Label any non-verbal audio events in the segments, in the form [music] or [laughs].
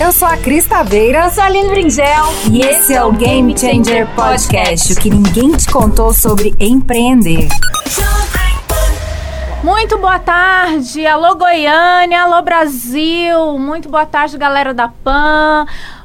Eu sou a Cris Taveira. Eu sou a Aline Brinzel. E esse é o Game Changer Podcast, o que ninguém te contou sobre empreender. Muito boa tarde, alô Goiânia, alô Brasil, muito boa tarde galera da PAN,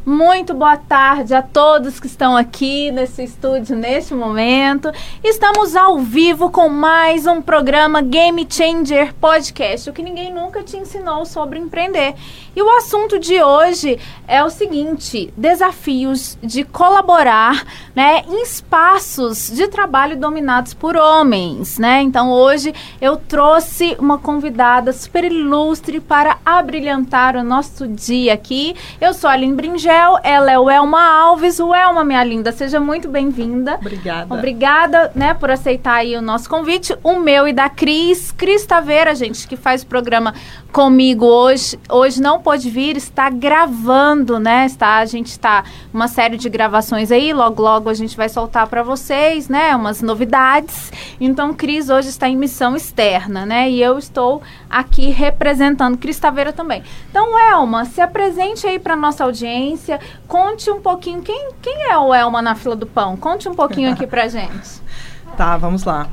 muito boa tarde a todos que estão aqui nesse estúdio neste momento. Estamos ao vivo com mais um programa Game Changer Podcast, o que ninguém nunca te ensinou sobre empreender. E o assunto de hoje é o seguinte: desafios de colaborar, né, em espaços de trabalho dominados por homens, né? Então hoje eu trouxe uma convidada super ilustre para abrilhantar o nosso dia aqui. Eu sou a Aline Bringel, ela é o Elma Alves. O Elma, minha linda, seja muito bem-vinda. Obrigada. Obrigada, né, por aceitar aí o nosso convite. O meu e da Cris, Cris Taveira, gente, que faz o programa comigo hoje. Hoje não pôde vir, está gravando, né? Está, a gente está uma série de gravações aí, logo logo a gente vai soltar para vocês, né? Umas novidades. Então, Cris hoje está em missão externa, né? E eu estou aqui representando Cris Taveira também. Então, Elma, se apresente aí para nossa audiência, conte um pouquinho quem, quem é o Elma na fila do pão. Conte um pouquinho aqui pra gente. [laughs] Tá, vamos lá.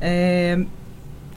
É,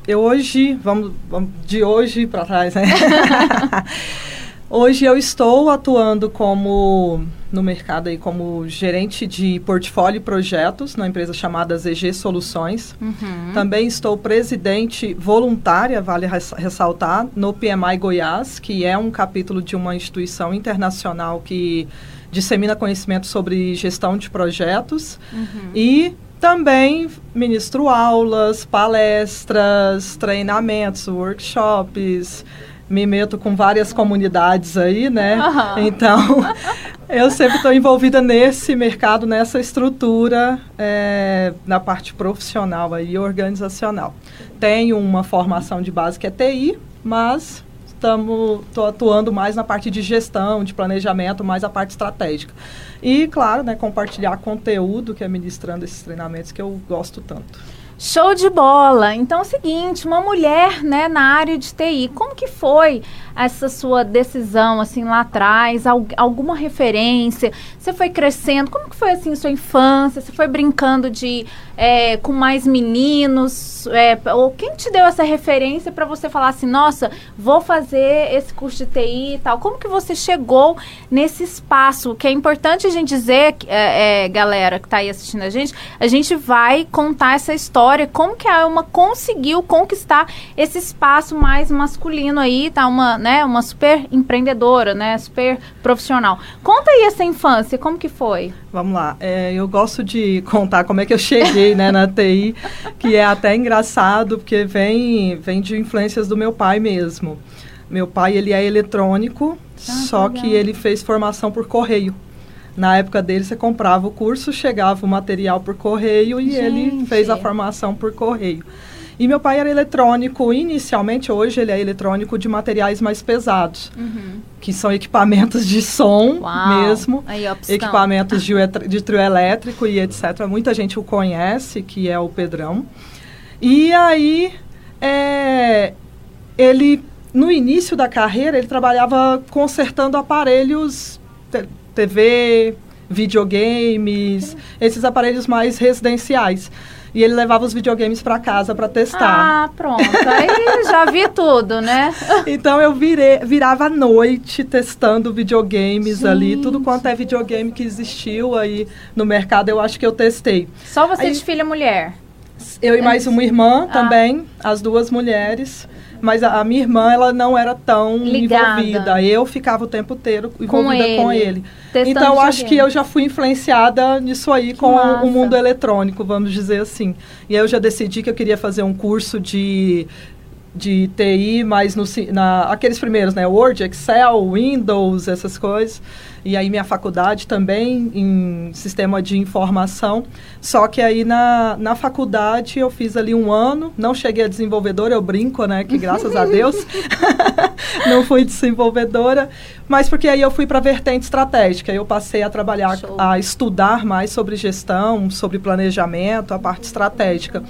eu hoje, vamos, vamos de hoje para trás, né? [laughs] hoje eu estou atuando como no mercado aí como gerente de portfólio e projetos na empresa chamada ZG Soluções. Uhum. Também estou presidente voluntária, vale ressaltar, no PMI Goiás, que é um capítulo de uma instituição internacional que dissemina conhecimento sobre gestão de projetos. Uhum. E também ministro aulas, palestras, treinamentos, workshops, me meto com várias comunidades aí, né? Uhum. Então, [laughs] eu sempre estou envolvida nesse mercado, nessa estrutura, é, na parte profissional e organizacional. Tenho uma formação de base que é TI, mas estou atuando mais na parte de gestão, de planejamento, mais a parte estratégica. E, claro, né, compartilhar conteúdo que é ministrando esses treinamentos que eu gosto tanto. Show de bola! Então é o seguinte, uma mulher né, na área de TI, como que foi essa sua decisão, assim, lá atrás? Al alguma referência? Você foi crescendo? Como que foi, assim, sua infância? Você foi brincando de é, com mais meninos? É, ou quem te deu essa referência para você falar assim, nossa, vou fazer esse curso de TI e tal? Como que você chegou nesse espaço? Que é importante a gente dizer, é, é, galera que está aí assistindo a gente, a gente vai contar essa história, como que a Elma conseguiu conquistar esse espaço mais masculino aí, tá? Uma né, uma super empreendedora, né, super profissional. Conta aí essa infância, como que foi? Vamos lá, é, eu gosto de contar como é que eu cheguei, né, na TI, que é até engraçado, porque vem, vem de influências do meu pai mesmo. Meu pai, ele é eletrônico, ah, só que, que ele fez formação por correio. Na época dele, você comprava o curso, chegava o material por correio e Gente. ele fez a formação por correio. E meu pai era eletrônico, inicialmente, hoje ele é eletrônico de materiais mais pesados, uhum. que são equipamentos de som Uau. mesmo, equipamentos de, de trio elétrico e etc. Muita gente o conhece, que é o Pedrão. E aí, é, ele, no início da carreira, ele trabalhava consertando aparelhos, TV, videogames, esses aparelhos mais residenciais e ele levava os videogames para casa para testar. Ah, pronto. Aí já vi tudo, né? [laughs] então eu virei, virava à noite testando videogames Gente. ali, tudo quanto é videogame que existiu aí no mercado, eu acho que eu testei. Só você aí, de filha mulher? Eu e mais uma irmã ah. também, as duas mulheres. Mas a, a, minha irmã, ela não era tão Ligada. envolvida. Eu ficava o tempo inteiro envolvida com ele. Com ele. Então, acho que eu já fui influenciada nisso aí que com o mundo eletrônico, vamos dizer assim. E aí eu já decidi que eu queria fazer um curso de de TI, mas no, na, aqueles primeiros, né? Word, Excel, Windows, essas coisas. E aí minha faculdade também em sistema de informação. Só que aí na, na faculdade eu fiz ali um ano, não cheguei a desenvolvedora, eu brinco, né? Que graças a Deus [laughs] não fui desenvolvedora, mas porque aí eu fui para a vertente estratégica. Eu passei a trabalhar, Show. a estudar mais sobre gestão, sobre planejamento, a parte estratégica.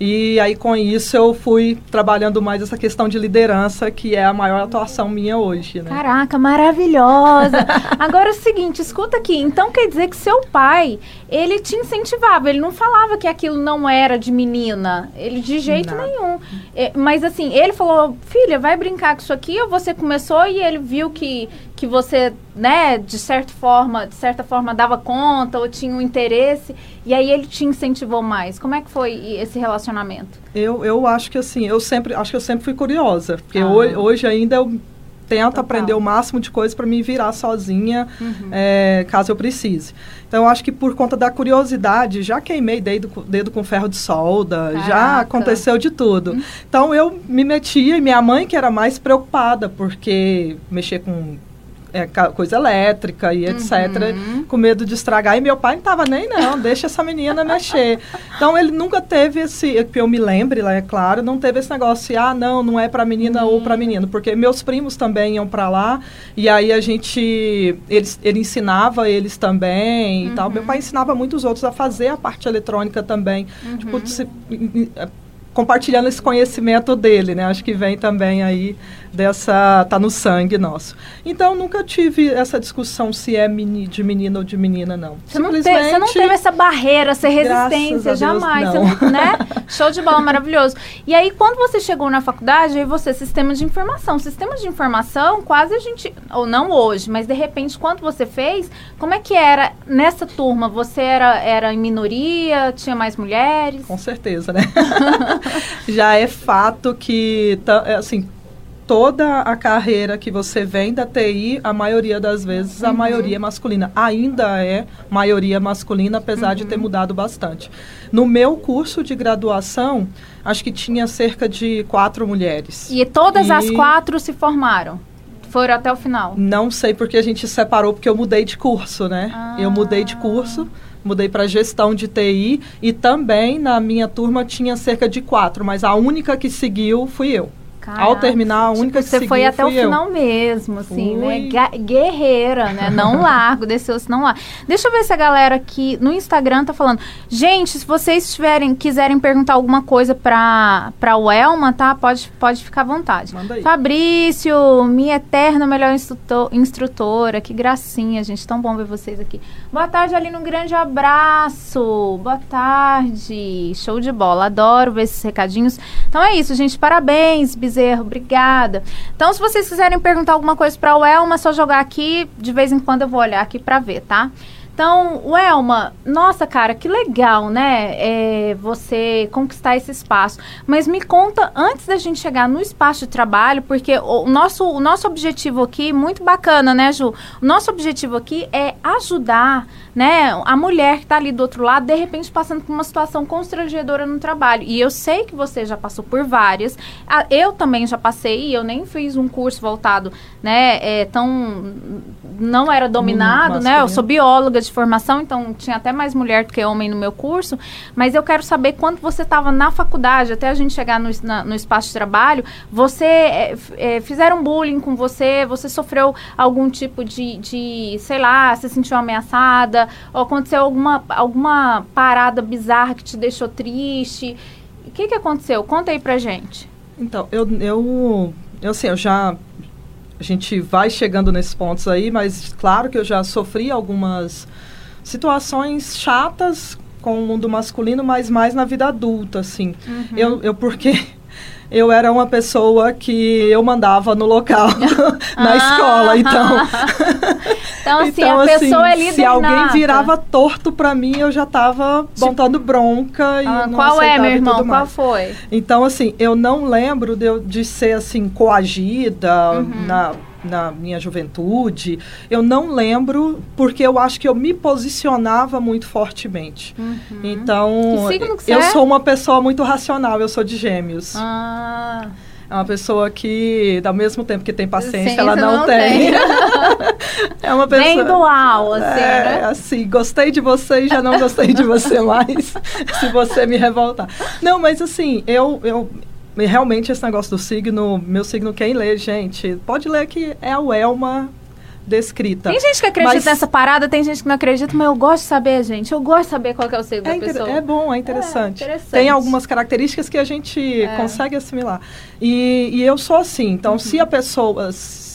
E aí, com isso, eu fui trabalhando mais essa questão de liderança, que é a maior atuação minha hoje. Né? Caraca, maravilhosa! [laughs] Agora é o seguinte, escuta aqui. Então quer dizer que seu pai, ele te incentivava, ele não falava que aquilo não era de menina. Ele de jeito Nada. nenhum. É, mas assim, ele falou, filha, vai brincar com isso aqui, ou você começou e ele viu que, que você, né, de certa forma, de certa forma dava conta ou tinha um interesse, e aí ele te incentivou mais. Como é que foi esse relacionamento? Eu, eu acho que assim, eu sempre, acho que eu sempre fui curiosa, porque ah. hoje, hoje ainda eu tento Total. aprender o máximo de coisas para me virar sozinha, uhum. é, caso eu precise. Então, eu acho que por conta da curiosidade, já queimei dedo, dedo com ferro de solda, Caraca. já aconteceu de tudo. Uhum. Então, eu me metia e minha mãe que era mais preocupada, porque mexer com é, coisa elétrica e etc, uhum. com medo de estragar. E meu pai não estava nem, não, deixa essa menina mexer. Então, ele nunca teve esse, que eu me lembre, é claro, não teve esse negócio de, ah, não, não é para menina uhum. ou para menino, porque meus primos também iam para lá, e aí a gente, eles, ele ensinava eles também uhum. e tal. Meu pai ensinava muitos outros a fazer a parte eletrônica também. Tipo, uhum. se, compartilhando esse conhecimento dele, né? Acho que vem também aí dessa tá no sangue nosso. Então nunca tive essa discussão se é meni, de menina ou de menina não. Você não, te, você não teve essa barreira, essa resistência jamais, Deus, não. né? [laughs] Show de bola, maravilhoso. E aí quando você chegou na faculdade, aí você sistema de informação, sistemas de informação, quase a gente ou não hoje, mas de repente quando você fez, como é que era nessa turma? Você era era em minoria, tinha mais mulheres? Com certeza, né? [laughs] Já é fato que é, assim toda a carreira que você vem da TI, a maioria das vezes, uhum. a maioria é masculina. Ainda é maioria masculina, apesar uhum. de ter uhum. mudado bastante. No meu curso de graduação, acho que tinha cerca de quatro mulheres. E todas e... as quatro se formaram? Foram até o final? Não sei porque a gente separou, porque eu mudei de curso, né? Ah. Eu mudei de curso mudei para gestão de TI e também na minha turma tinha cerca de quatro, mas a única que seguiu fui eu. Caraca, Ao terminar, a única tipo, que Você foi até o eu. final mesmo, assim, né? Fui. né? Guerreira, né? Não [laughs] largo, desceu, se não lá. Deixa eu ver se a galera aqui no Instagram tá falando. Gente, se vocês tiverem, quiserem perguntar alguma coisa pra, pra o Elma, tá? Pode, pode ficar à vontade. Manda aí. Fabrício, minha eterna melhor instrutor, instrutora. Que gracinha, gente. Tão bom ver vocês aqui. Boa tarde, Aline. Um grande abraço. Boa tarde. Show de bola. Adoro ver esses recadinhos. Então é isso, gente. Parabéns, Bezerro, obrigada. Então, se vocês quiserem perguntar alguma coisa para o Elma, é só jogar aqui. De vez em quando eu vou olhar aqui para ver, tá? Então, Elma, nossa, cara, que legal, né? É, você conquistar esse espaço. Mas me conta, antes da gente chegar no espaço de trabalho, porque o nosso, o nosso objetivo aqui, muito bacana, né, Ju? O nosso objetivo aqui é ajudar né, a mulher que está ali do outro lado, de repente passando por uma situação constrangedora no trabalho. E eu sei que você já passou por várias. Eu também já passei, eu nem fiz um curso voltado, né, é, tão não era dominado, né? Eu sou bióloga de formação, então tinha até mais mulher do que homem no meu curso. Mas eu quero saber quando você estava na faculdade, até a gente chegar no, na, no espaço de trabalho, você é, é, fizeram bullying com você, você sofreu algum tipo de, de, sei lá, se sentiu ameaçada, ou aconteceu alguma, alguma parada bizarra que te deixou triste. O que, que aconteceu? Conta aí pra gente. Então, eu, eu, eu, assim, eu já a gente vai chegando nesses pontos aí, mas claro que eu já sofri algumas situações chatas com o mundo masculino, mas mais na vida adulta, assim. Uhum. Eu, eu porque [laughs] eu era uma pessoa que eu mandava no local, [laughs] na ah, escola, então. [laughs] então, assim, então, a assim, pessoa é líder Se alguém nata. virava torto para mim, eu já tava tipo, botando bronca e ah, Qual é, meu irmão? Qual foi? Então, assim, eu não lembro de, de ser, assim, coagida uhum. na na minha juventude, eu não lembro porque eu acho que eu me posicionava muito fortemente. Uhum. Então, eu é? sou uma pessoa muito racional, eu sou de gêmeos. Ah. É uma pessoa que, ao mesmo tempo que tem paciência, Sim, ela não, não tem. tem. [laughs] é uma pessoa. Bem dual, assim, é, né? assim, gostei de você e já não gostei de você mais, [laughs] se você me revoltar. Não, mas assim, eu, eu, realmente esse negócio do signo, meu signo quem lê, gente, pode ler que é a Elma descrita. Tem gente que acredita Mas- nessa parada, tem gente que não acredita, mas eu gosto de saber, gente. Eu gosto de saber qual que é o signo É, da inter- pessoa. é bom, é interessante. É, interessante. Tem algumas características que a gente É. consegue assimilar. E, e eu sou assim. Então, se Uhum. a pessoa,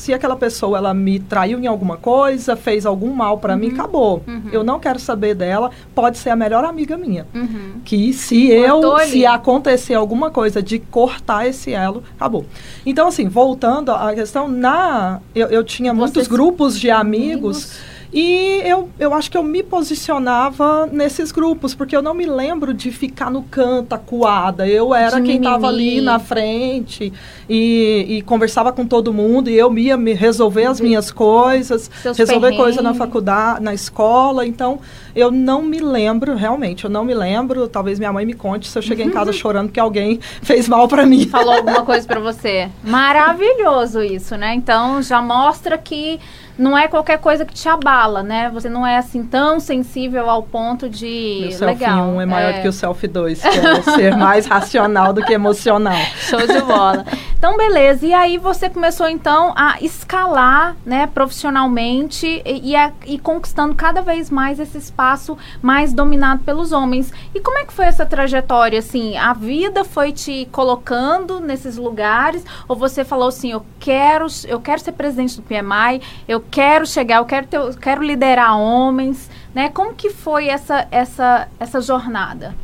se aquela pessoa ela me traiu em alguma coisa, fez algum mal pra mim, acabou. Uhum. Eu não quero saber dela. Pode ser a melhor amiga minha. Uhum. Que se Cortou eu, ali. se acontecer alguma coisa de cortar esse elo, acabou. Então, assim, voltando à questão, na eu, eu tinha muitos grupos de amigos. E eu, eu acho que eu me posicionava nesses grupos, porque eu não me lembro de ficar no canto, acuada. Eu era De quem estava ali na frente e, e conversava com todo mundo, e eu ia me resolver as minhas coisas, Seus resolver coisa na faculdade, na escola. Então, eu não me lembro, realmente, eu não me lembro. Talvez minha mãe me conte se eu cheguei em casa chorando que alguém [laughs] fez mal para mim. Falou alguma coisa pra você. [laughs] Maravilhoso isso, né? Então já mostra que não é qualquer coisa que te abala, né? Você não é assim tão sensível ao ponto de. Meu selfie Legal. 1 é maior do que o selfie 2, que é ser mais racional do que emocional. [laughs] Show de bola. Então, beleza. E aí você começou, então, a escalar, né, profissionalmente e, e, a- e conquistando cada vez mais esse espaço mais dominado pelos homens. E como é que foi essa trajetória, assim? A vida foi te colocando nesses lugares? Ou você falou assim, eu quero, eu quero ser presidente do PMI, eu quero chegar, eu quero, ter, eu quero liderar homens, né? Como que foi essa, essa, essa jornada?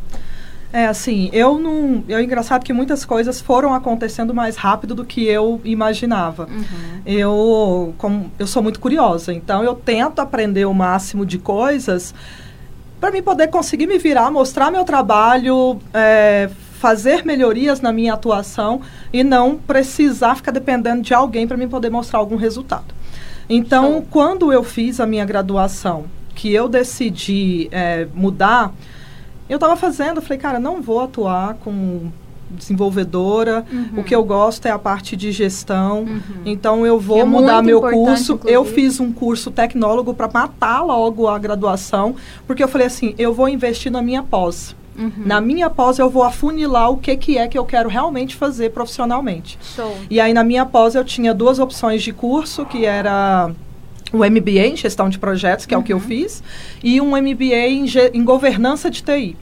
É assim, eu não. É engraçado que muitas coisas foram acontecendo mais rápido do que eu imaginava. Eu, como, eu sou muito curiosa, então eu tento aprender o máximo de coisas para mim poder conseguir me virar, mostrar meu trabalho, é, fazer melhorias na minha atuação e não precisar ficar dependendo de alguém para mim poder mostrar algum resultado. Então, Show. quando eu fiz a minha graduação, que eu decidi é, mudar, eu estava fazendo, eu falei, cara, não vou atuar como desenvolvedora. Uhum. O que eu gosto é a parte de gestão. Então eu vou é mudar meu curso. Eu inclusive. fiz um curso tecnólogo para matar logo a graduação, porque eu falei assim, eu vou investir na minha pós. Uhum. Na minha pós eu vou afunilar o que, que é que eu quero realmente fazer profissionalmente. Show. E aí na minha pós eu tinha duas opções de curso, que era o MBA em gestão de projetos, que é o que eu fiz, e um MBA em, em governança de TI.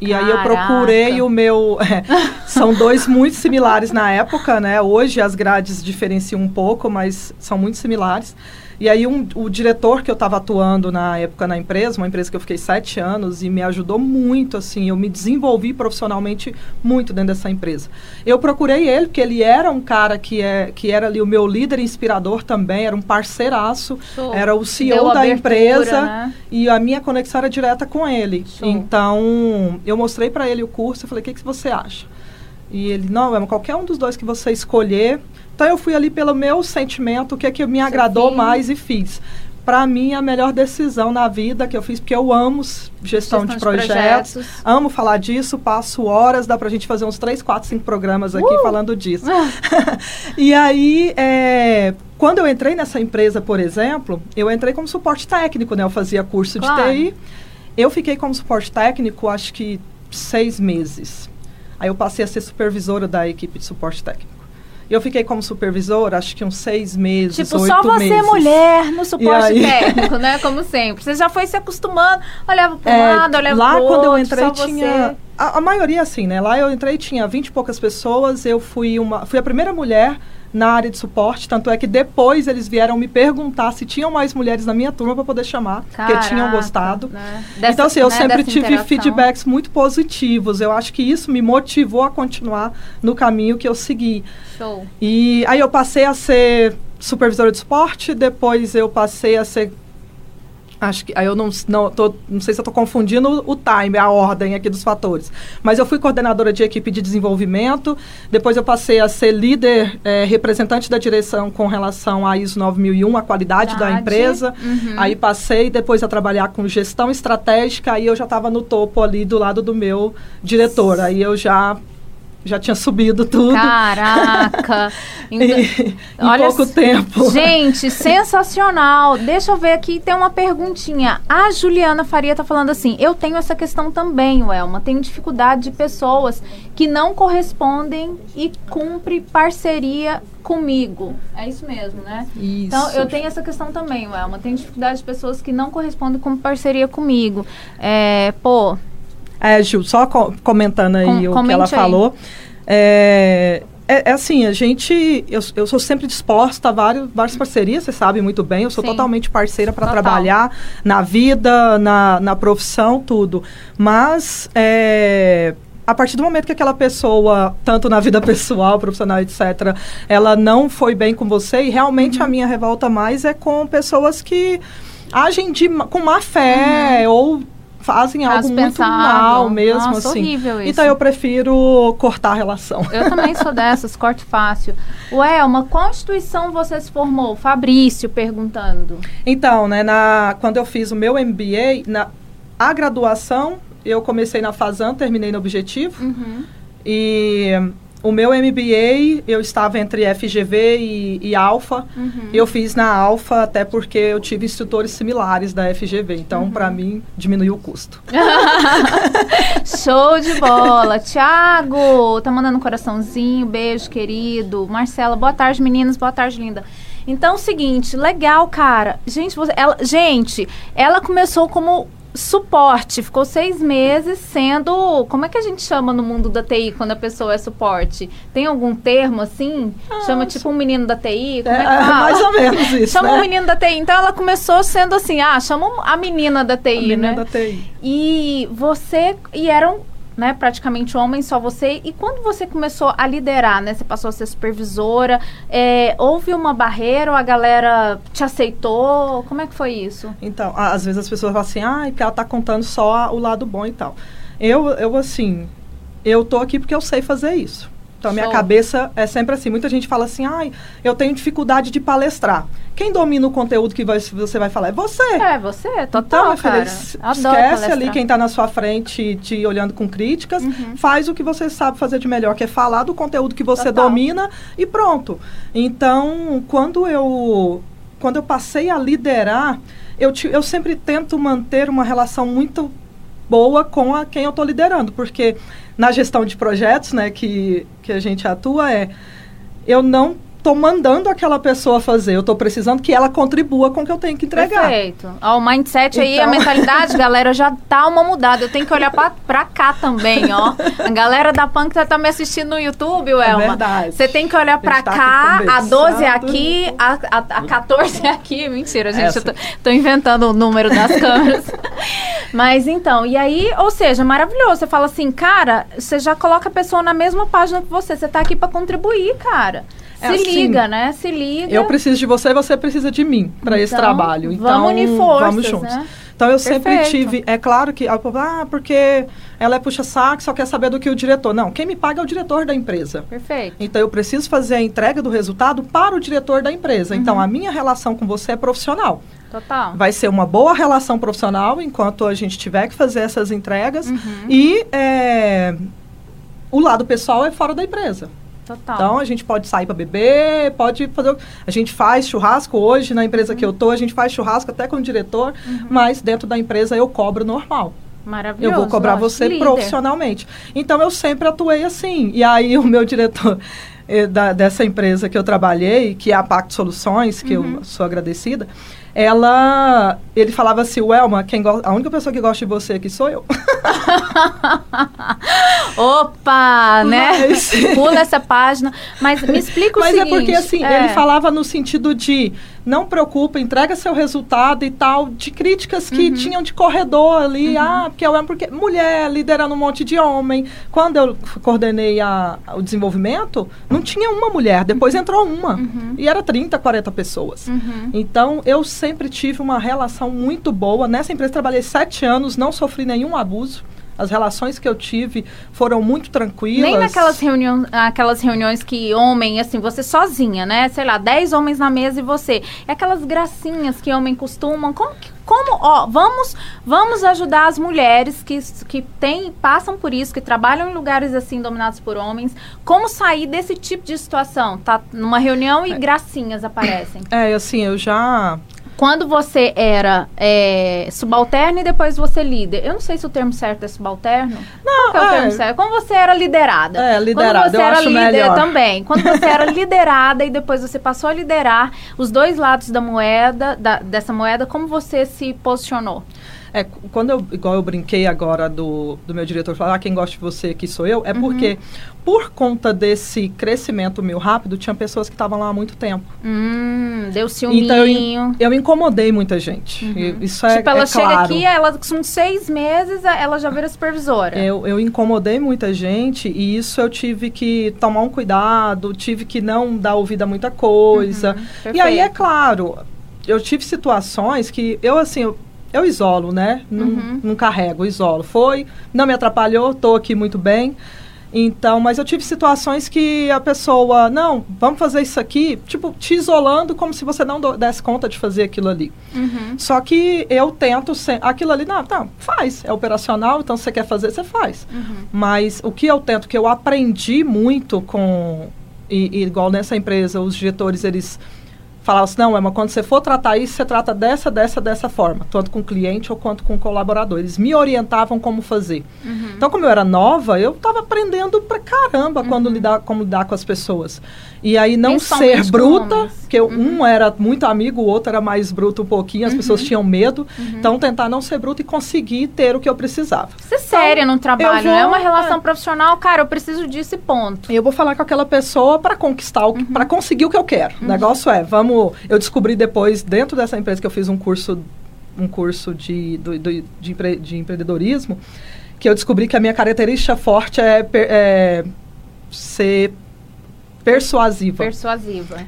E aí eu Caraca. procurei o meu. é, são dois muito similares na época, né? Hoje as grades diferenciam um pouco, mas são muito similares. E aí um, o diretor que eu estava atuando na época na empresa, uma empresa que eu fiquei sete anos e me ajudou muito, assim, eu me desenvolvi profissionalmente muito dentro dessa empresa. Eu procurei ele, porque ele era um cara que, é, que era ali o meu líder inspirador também, era um parceiraço, Show. era o Deu CEO da abertura, empresa né? e a minha conexão era direta com ele. Show. Então, eu mostrei para ele o curso e falei, o que, que você acha? E ele, não, é qualquer um dos dois que você escolher. Então, eu fui ali pelo meu sentimento, o que, é que me agradou mais e fiz. Para mim, a melhor decisão na vida que eu fiz, porque eu amo gestão, Gestão de, de projetos, projetos. amo falar disso, passo horas, dá pra gente fazer uns 3, 4, 5 programas aqui Uh! falando disso. [laughs] e aí, é, quando eu entrei nessa empresa, por exemplo, eu entrei como suporte técnico, né? Eu fazia curso Claro. de TI. Eu fiquei como suporte técnico, acho que seis meses. Aí eu passei a ser supervisora da equipe de suporte técnico. Eu fiquei como supervisora, acho que uns seis meses, Tipo, só você meses. mulher no suporte aí? técnico, né? Como sempre. Você já foi se acostumando, olhava para um É, lado, olhava lá pro quando eu outro, entrei tinha você. A, a maioria assim né lá eu entrei tinha 20 e poucas pessoas eu fui uma fui a primeira mulher na área de suporte tanto é que depois eles vieram me perguntar se tinham mais mulheres na minha turma para poder chamar porque tinham Caraca, gostado né? Dessa- então assim eu né, sempre dessa tive interação. feedbacks muito positivos eu acho que isso me motivou a continuar no caminho que eu segui Show. e aí eu passei a ser supervisora de suporte, depois eu passei a ser. Acho que. Aí eu não, não, tô, não sei se eu estou confundindo o, time, a ordem aqui dos fatores. Mas eu fui coordenadora de equipe de desenvolvimento, depois eu passei a ser líder, eh, representante da direção com relação à ISO 9001, a qualidade da Verdade. empresa. Uhum. Aí passei depois a trabalhar com gestão estratégica, aí eu já estava no topo ali do lado do meu diretor. Aí eu já já tinha subido tudo. Caraca! [laughs] em, em Olha, pouco tempo. Gente, sensacional. Deixa eu ver aqui, tem uma perguntinha. A Juliana Faria tá falando assim: eu tenho essa questão também, Welma. Tenho dificuldade de pessoas que não correspondem e cumpre parceria comigo. É isso mesmo, né? Isso. Então, eu tenho essa questão também, Welma. Tenho dificuldade de pessoas que não correspondem com parceria comigo. É, pô. É, Gil, só co comentando aí Com, o que ela aí. falou. É, é, é, assim, a gente. Eu, eu sou sempre disposta a vários, várias parcerias, você sabe muito bem. Eu sou Sim. totalmente parceira para trabalhar na vida, na, na profissão, tudo. Mas. É, a partir do momento que aquela pessoa, tanto na vida [laughs] pessoal, profissional, etc., ela não foi bem com você, e realmente uhum. a minha revolta mais é com pessoas que agem de, com má fé uhum. ou fazem algo muito mal mesmo, Nossa, assim. horrível isso. Então eu prefiro cortar a relação. Eu também sou [laughs] dessas, corte fácil. O Elma, qual instituição você se formou? Fabrício perguntando. Então, né, na, quando eu fiz o meu MBA, na, a graduação eu comecei na Fazan, terminei no Objetivo. Uhum. E o meu MBA, eu estava entre FGV e, e Alfa. Uhum. Eu fiz na Alfa até porque eu tive instrutores similares da FGV. Então, uhum. para mim, diminuiu o custo. [laughs] Show de bola. Tiago, tá mandando um coraçãozinho. Beijo, querido. Marcela, boa tarde, meninas. Boa tarde, linda. Então, seguinte, legal, cara. Gente, você, ela, gente, ela começou como suporte. Ficou seis meses sendo. Como é que a gente chama no mundo da TI quando a pessoa é suporte? Tem algum termo assim? Ah, chama tipo um menino da TI? Como é, é fala? Mais ou menos [laughs] isso. chama né? um menino da TI. Então ela começou sendo assim: ah, chama a menina da TI, a menina né? da TI. E você. E eram né, praticamente homem, só você. E quando você começou a liderar, né, você passou a ser supervisora, é, houve uma barreira ou a galera te aceitou? Como é que foi isso? Então, às vezes as pessoas falam assim, ah, que ela tá contando só o lado bom e tal. Eu, eu assim, eu tô aqui porque eu sei fazer isso. Então, a minha cabeça é sempre assim. Muita gente fala assim, ai, eu tenho dificuldade de palestrar. Quem domina o conteúdo que vai, você vai falar é você. É, você, total, então, cara. esquece palestrar. ali quem está na sua frente te olhando com críticas. Uhum. Faz o que você sabe fazer de melhor, que é falar do conteúdo que você total. domina e pronto. Então, quando eu, quando eu passei a liderar, eu, te, eu sempre tento manter uma relação muito boa com a quem eu estou liderando, porque na gestão de projetos, né, que, que a gente atua é eu não estou mandando aquela pessoa fazer, eu estou precisando que ela contribua com o que eu tenho que entregar. Perfeito. Ó, o mindset então... aí, a então mentalidade, [laughs] galera, já tá uma mudada. Eu tenho que olhar para cá também, ó. A galera da Punk tá, tá me assistindo no YouTube, Elma. É verdade. Você tem que olhar para tá cá, a 12 é aqui, a, a, a 14 é aqui. Mentira, gente, Essa. eu tô, tô inventando o número das [laughs] câmeras. Mas então, e aí, ou seja, maravilhoso. Você fala assim, cara, você já coloca a pessoa na mesma página que você. Você tá aqui para contribuir, cara. É se assim, liga, né? Se liga. Eu preciso de você e você precisa de mim para então, esse trabalho. Então, vamos unir forças, vamos juntos. Né? Então eu Perfeito. sempre tive, é claro que, ah, porque ela é puxa-saco, só quer saber do que o diretor. Não, quem me paga é o diretor da empresa. Perfeito. Então eu preciso fazer a entrega do resultado para o diretor da empresa. Então, uhum. Então a minha relação com você é profissional. Total. Vai ser uma boa relação profissional enquanto a gente tiver que fazer essas entregas. Uhum. E é, o lado pessoal é fora da empresa. Total. Então a gente pode sair para beber, pode fazer. A gente faz churrasco hoje na empresa uhum. que eu tô, a gente faz churrasco até com o diretor, uhum. mas dentro da empresa eu cobro normal. Maravilhoso. Eu vou cobrar você líder. profissionalmente. Então eu sempre atuei assim. E aí [laughs] o meu diretor eh, da, dessa empresa que eu trabalhei, que é a Pacto Soluções, que uhum. eu sou agradecida, ela ele falava assim, Elma, quem a única pessoa que gosta de você aqui sou eu. [laughs] Opa, né? Mas... [laughs] Pula essa página. Mas me explica o Mas seguinte. Mas é porque assim, é. ele falava no sentido de não preocupa, entrega seu resultado e tal, de críticas que uhum. tinham de corredor ali, uhum. ah, porque eu porque mulher liderando um monte de homem. Quando eu coordenei a, o desenvolvimento, não tinha uma mulher, depois uhum. entrou uma. Uhum. E era 30, 40 pessoas. Uhum. Então, eu sempre tive uma relação muito boa. Nessa empresa trabalhei sete anos, não sofri nenhum abuso As relações que eu tive foram muito tranquilas. Nem naquelas reuniões, aquelas reuniões que homem, assim, você sozinha, né? Sei lá, 10 homens na mesa e você. É aquelas gracinhas que homem costumam. Como que como, ó, vamos, vamos ajudar as mulheres que, que tem, passam por isso, que trabalham em lugares assim dominados por homens, como sair desse tipo de situação? Tá numa reunião e é. gracinhas aparecem. É, assim, eu já quando você era é, subalterno e depois você líder. Eu não sei se o termo certo é subalterno. Não, Qual é, o termo certo? Quando você era liderada. É, liderada. Quando você eu era acho líder melhor. também. Quando você era [laughs] liderada e depois você passou a liderar os dois lados da moeda, da, dessa moeda, como você se posicionou? É, quando eu, igual eu brinquei agora do, do meu diretor falar, ah, quem gosta de você aqui sou eu, é uhum. porque, por conta desse crescimento meu rápido, tinha pessoas que estavam lá há muito tempo. Hum, deu ciúminho. Então, eu, eu incomodei muita gente. Uhum. Isso é Tipo, ela é chega claro. aqui, ela com seis meses, ela já vira supervisora. Eu, eu incomodei muita gente e isso eu tive que tomar um cuidado, tive que não dar ouvido a muita coisa. Uhum, e aí, é claro, eu tive situações que eu, assim, eu, eu isolo, né? Não, Uhum. não carrego, isolo. Foi, não me atrapalhou, estou aqui muito bem. Então, mas eu tive situações que a pessoa, não, vamos fazer isso aqui, tipo, te isolando como se você não desse conta de fazer aquilo ali. Uhum. Só que eu tento, se- aquilo ali, não, não, faz, é operacional, então se você quer fazer, você faz. Uhum. Mas o que eu tento, que eu aprendi muito com, e, e igual nessa empresa, os diretores, eles falavam assim, não, Emma, quando você for tratar isso, você trata dessa, dessa, dessa forma, tanto com o cliente ou quanto com o colaborador. Eles me orientavam como fazer. Uhum. Então, como eu era nova, eu estava aprendendo pra caramba quando lidar, como lidar com as pessoas. E aí não ser bruta, homens. porque um era muito amigo, o outro era mais bruto um pouquinho, as pessoas tinham medo. Então, tentar não ser bruta e conseguir ter o que eu precisava. Ser séria no trabalho, vou- né? Uma relação é. profissional, cara, eu preciso disso e ponto. Eu vou falar com aquela pessoa para conquistar, para conseguir o que eu quero. O negócio é, vamos. Eu descobri depois, dentro dessa empresa que eu fiz um curso, um curso de, do- do- de, empre- de empreendedorismo, que eu descobri que a minha característica forte é, per- é ser persuasiva. Persuasiva.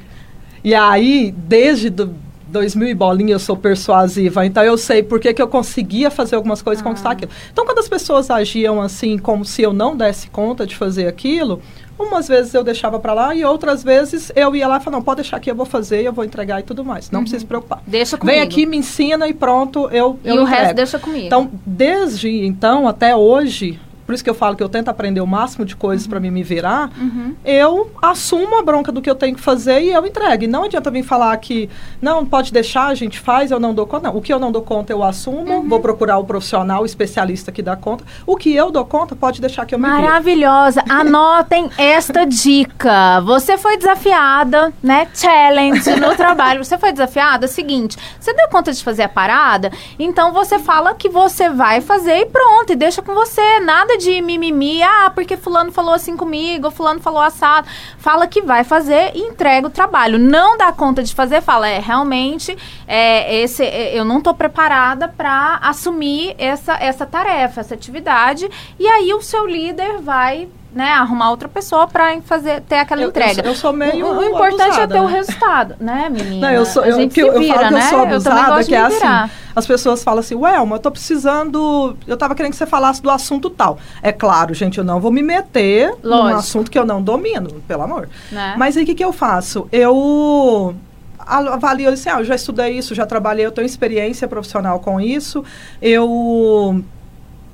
E aí, desde do 2000 e bolinha, eu sou persuasiva. Então, eu sei por que, que eu conseguia fazer algumas coisas e conquistar aquilo. Então, quando as pessoas agiam assim, como se eu não desse conta de fazer aquilo, umas vezes eu deixava para lá e outras vezes eu ia lá e falava, não, pode deixar aqui, eu vou fazer, eu vou entregar e tudo mais. Não precisa se preocupar. Deixa comigo. Vem aqui, me ensina e pronto, eu, E eu o entrego. resto deixa comigo. Então, desde então até hoje, por isso que eu falo que eu tento aprender o máximo de coisas para mim me virar, Uhum. eu assumo a bronca do que eu tenho que fazer e eu entrego. E não adianta vir falar que não pode deixar, a gente faz, eu não dou conta. Não, o que eu não dou conta eu assumo, Uhum. vou procurar o profissional, o especialista que dá conta. O que eu dou conta, pode deixar que eu me vire. Maravilhosa. Anotem esta dica. Você foi desafiada, né? Challenge no [laughs] trabalho. Você foi desafiada? Seguinte, você deu conta de fazer a parada? Então você fala que você vai fazer e pronto, e deixa com você. Nada de mimimi, ah, porque fulano falou assim comigo, fulano falou assado. Fala que vai fazer e entrega o trabalho. Não dá conta de fazer, fala, é, realmente, é, esse, é, eu não tô preparada para assumir essa, essa tarefa, essa atividade. E aí o seu líder vai né, arrumar outra pessoa para fazer ter aquela Eu- eu entrega. sou- eu sou meio o, o importante abusada, é ter o né? resultado, né, menina? Não, eu sou, a eu, gente se eu, eu vira, que né? eu sou também abusada, gosto que é de me virar. assim. As pessoas falam assim, Welma, eu tô precisando. Eu tava querendo que você falasse do assunto tal. É claro, gente, eu não vou me meter num Lógico. assunto que eu não domino, pelo amor. Né? Mas aí o que, que eu faço? Eu avalio assim, ah, eu já estudei isso, já trabalhei, eu tenho experiência profissional com isso, eu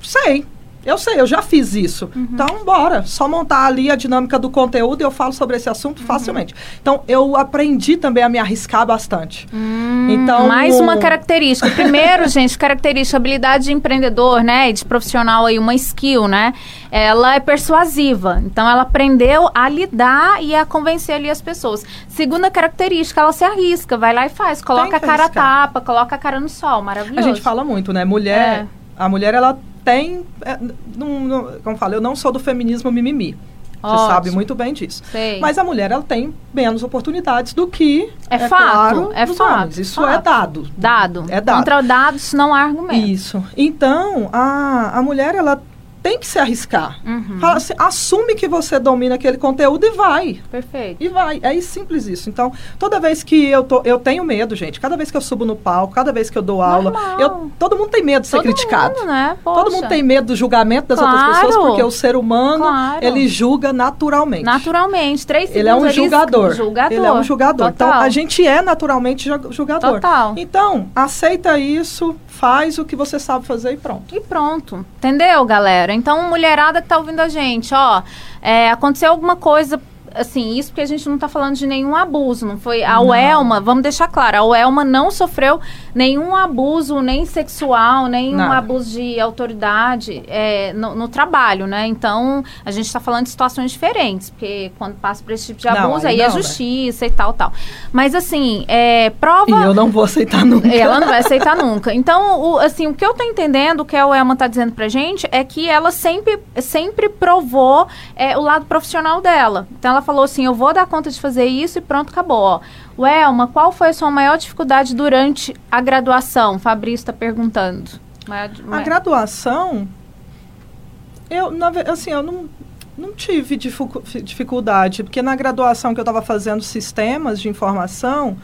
sei. Eu sei, eu já fiz isso. Uhum. Então, bora. Só montar ali a dinâmica do conteúdo e eu falo sobre esse Uhum. assunto facilmente. Então, eu aprendi também a me arriscar bastante. Hum, Então, mais uma o- característica. Primeiro, [laughs] gente, característica, habilidade de empreendedor, né? E de profissional aí, uma skill, né? Ela é persuasiva. Então, ela aprendeu a lidar e a convencer ali as pessoas. Segunda característica, ela se arrisca, vai lá e faz. Coloca a cara a tapa, coloca a cara no sol. Maravilhoso. A gente fala muito, né? Mulher, É. a mulher, ela tem. é, não- não- como eu falo, eu não sou do feminismo mimimi. Você Ótimo. sabe muito bem disso. Sei. Mas a mulher, ela tem menos oportunidades do que. É fato, claro, é fato, homens. Isso fato. é dado. Dado. É dado. Contra dados não há argumento. Isso. Então, a, a mulher, ela tem que se arriscar. Uhum. Fala assim, assume que você domina aquele conteúdo e vai. Perfeito. E vai. É simples isso. Então, toda vez que eu tô. Eu tenho medo, gente. Cada vez que eu subo no palco, cada vez que eu dou aula, eu, todo mundo tem medo de ser todo criticado. Mundo, né? Todo mundo tem medo do julgamento das claro. outras pessoas, porque o ser humano, claro. ele julga naturalmente. Naturalmente. Três segundos Ele é um julgador. julgador. Ele é um julgador. Total. Então, a gente é naturalmente julgador. Total. Então, aceita isso, faz o que você sabe fazer e pronto. E pronto. Entendeu, galera? Então, mulherada que tá ouvindo a gente, ó, é, aconteceu alguma coisa assim, isso porque a gente não está falando de nenhum abuso, não foi? A Welma, vamos deixar claro, a Welma não sofreu nenhum abuso, nem sexual, nenhum Nada. abuso de autoridade é, no, no, trabalho, né? Então, a gente está falando de situações diferentes, porque quando passa por esse tipo de abuso, aí, aí é né? justiça né? e tal, tal. Mas, assim, é, prova... E eu não vou aceitar nunca. Ela não vai aceitar nunca. Então, o, assim, o que eu tô entendendo, o que a Welma está dizendo pra gente, é que ela sempre, sempre provou é, o lado profissional dela. Então, ela ela falou assim: eu vou dar conta de fazer isso e pronto, acabou. Ó. Welma, qual foi a sua maior dificuldade durante a graduação? Fabrício está perguntando. Maior, maior... A graduação, eu, na, assim, eu não, não tive dificuldade, porque na graduação que eu estava fazendo sistemas de informação,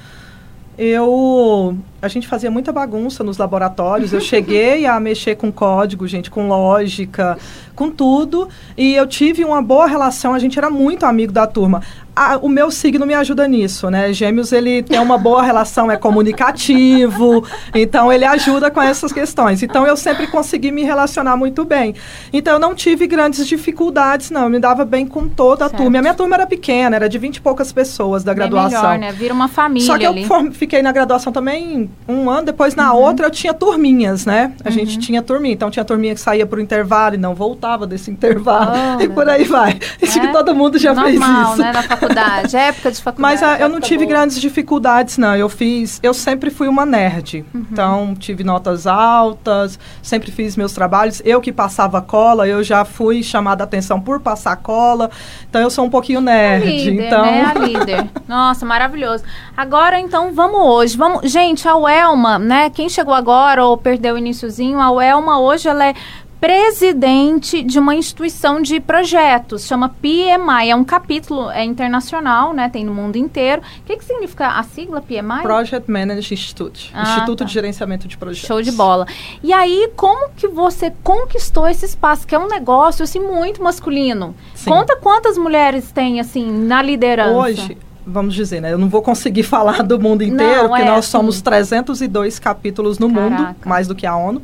eu a gente fazia muita bagunça nos laboratórios. Eu cheguei a [laughs] mexer com código, gente, com lógica, com tudo. E eu tive uma boa relação, a gente era muito amigo da turma. A, o meu signo me ajuda nisso, né? Gêmeos, ele tem uma boa relação, é comunicativo, então ele ajuda com essas questões. Então eu sempre consegui me relacionar muito bem. Então eu não tive grandes dificuldades, não. Eu me dava bem com toda a certo. turma. A minha turma era pequena, era de 20 e poucas pessoas da bem graduação. Melhor, né? Vira uma família. Só que ali. eu fiquei na graduação também um ano, depois na uhum. outra eu tinha turminhas, né? A uhum. gente tinha turminha, então tinha turminha que saía pro intervalo e não voltava desse intervalo oh, [laughs] e por aí vai. Acho que todo mundo já Normal, fez isso. né? Na faculdade, [laughs] época de faculdade. Mas ah, eu não tive boa. grandes dificuldades, não. Eu fiz, eu sempre fui uma nerd. Uhum. Então, tive notas altas, sempre fiz meus trabalhos. Eu que passava cola, eu já fui chamada a atenção por passar cola. Então, eu sou um pouquinho nerd. A líder, então... né? A líder. [laughs] Nossa, maravilhoso. Agora, então, vamos hoje. Vamos... Gente, a Welma, né? Quem chegou agora ou perdeu o iníciozinho, a Welma hoje ela é presidente de uma instituição de projetos, chama PMI, é um capítulo é internacional, né, tem no mundo inteiro. O que, que significa a sigla PMI? Project Management Institute, ah, Instituto tá. de Gerenciamento de Projetos. Show de bola. E aí, como que você conquistou esse espaço, que é um negócio, assim, muito masculino? Sim. Conta quantas mulheres tem, assim, na liderança. Hoje, vamos dizer, né? Eu não vou conseguir [laughs] falar do mundo inteiro, não, porque é, nós somos 302 capítulos no Caraca. mundo, mais do que a ONU.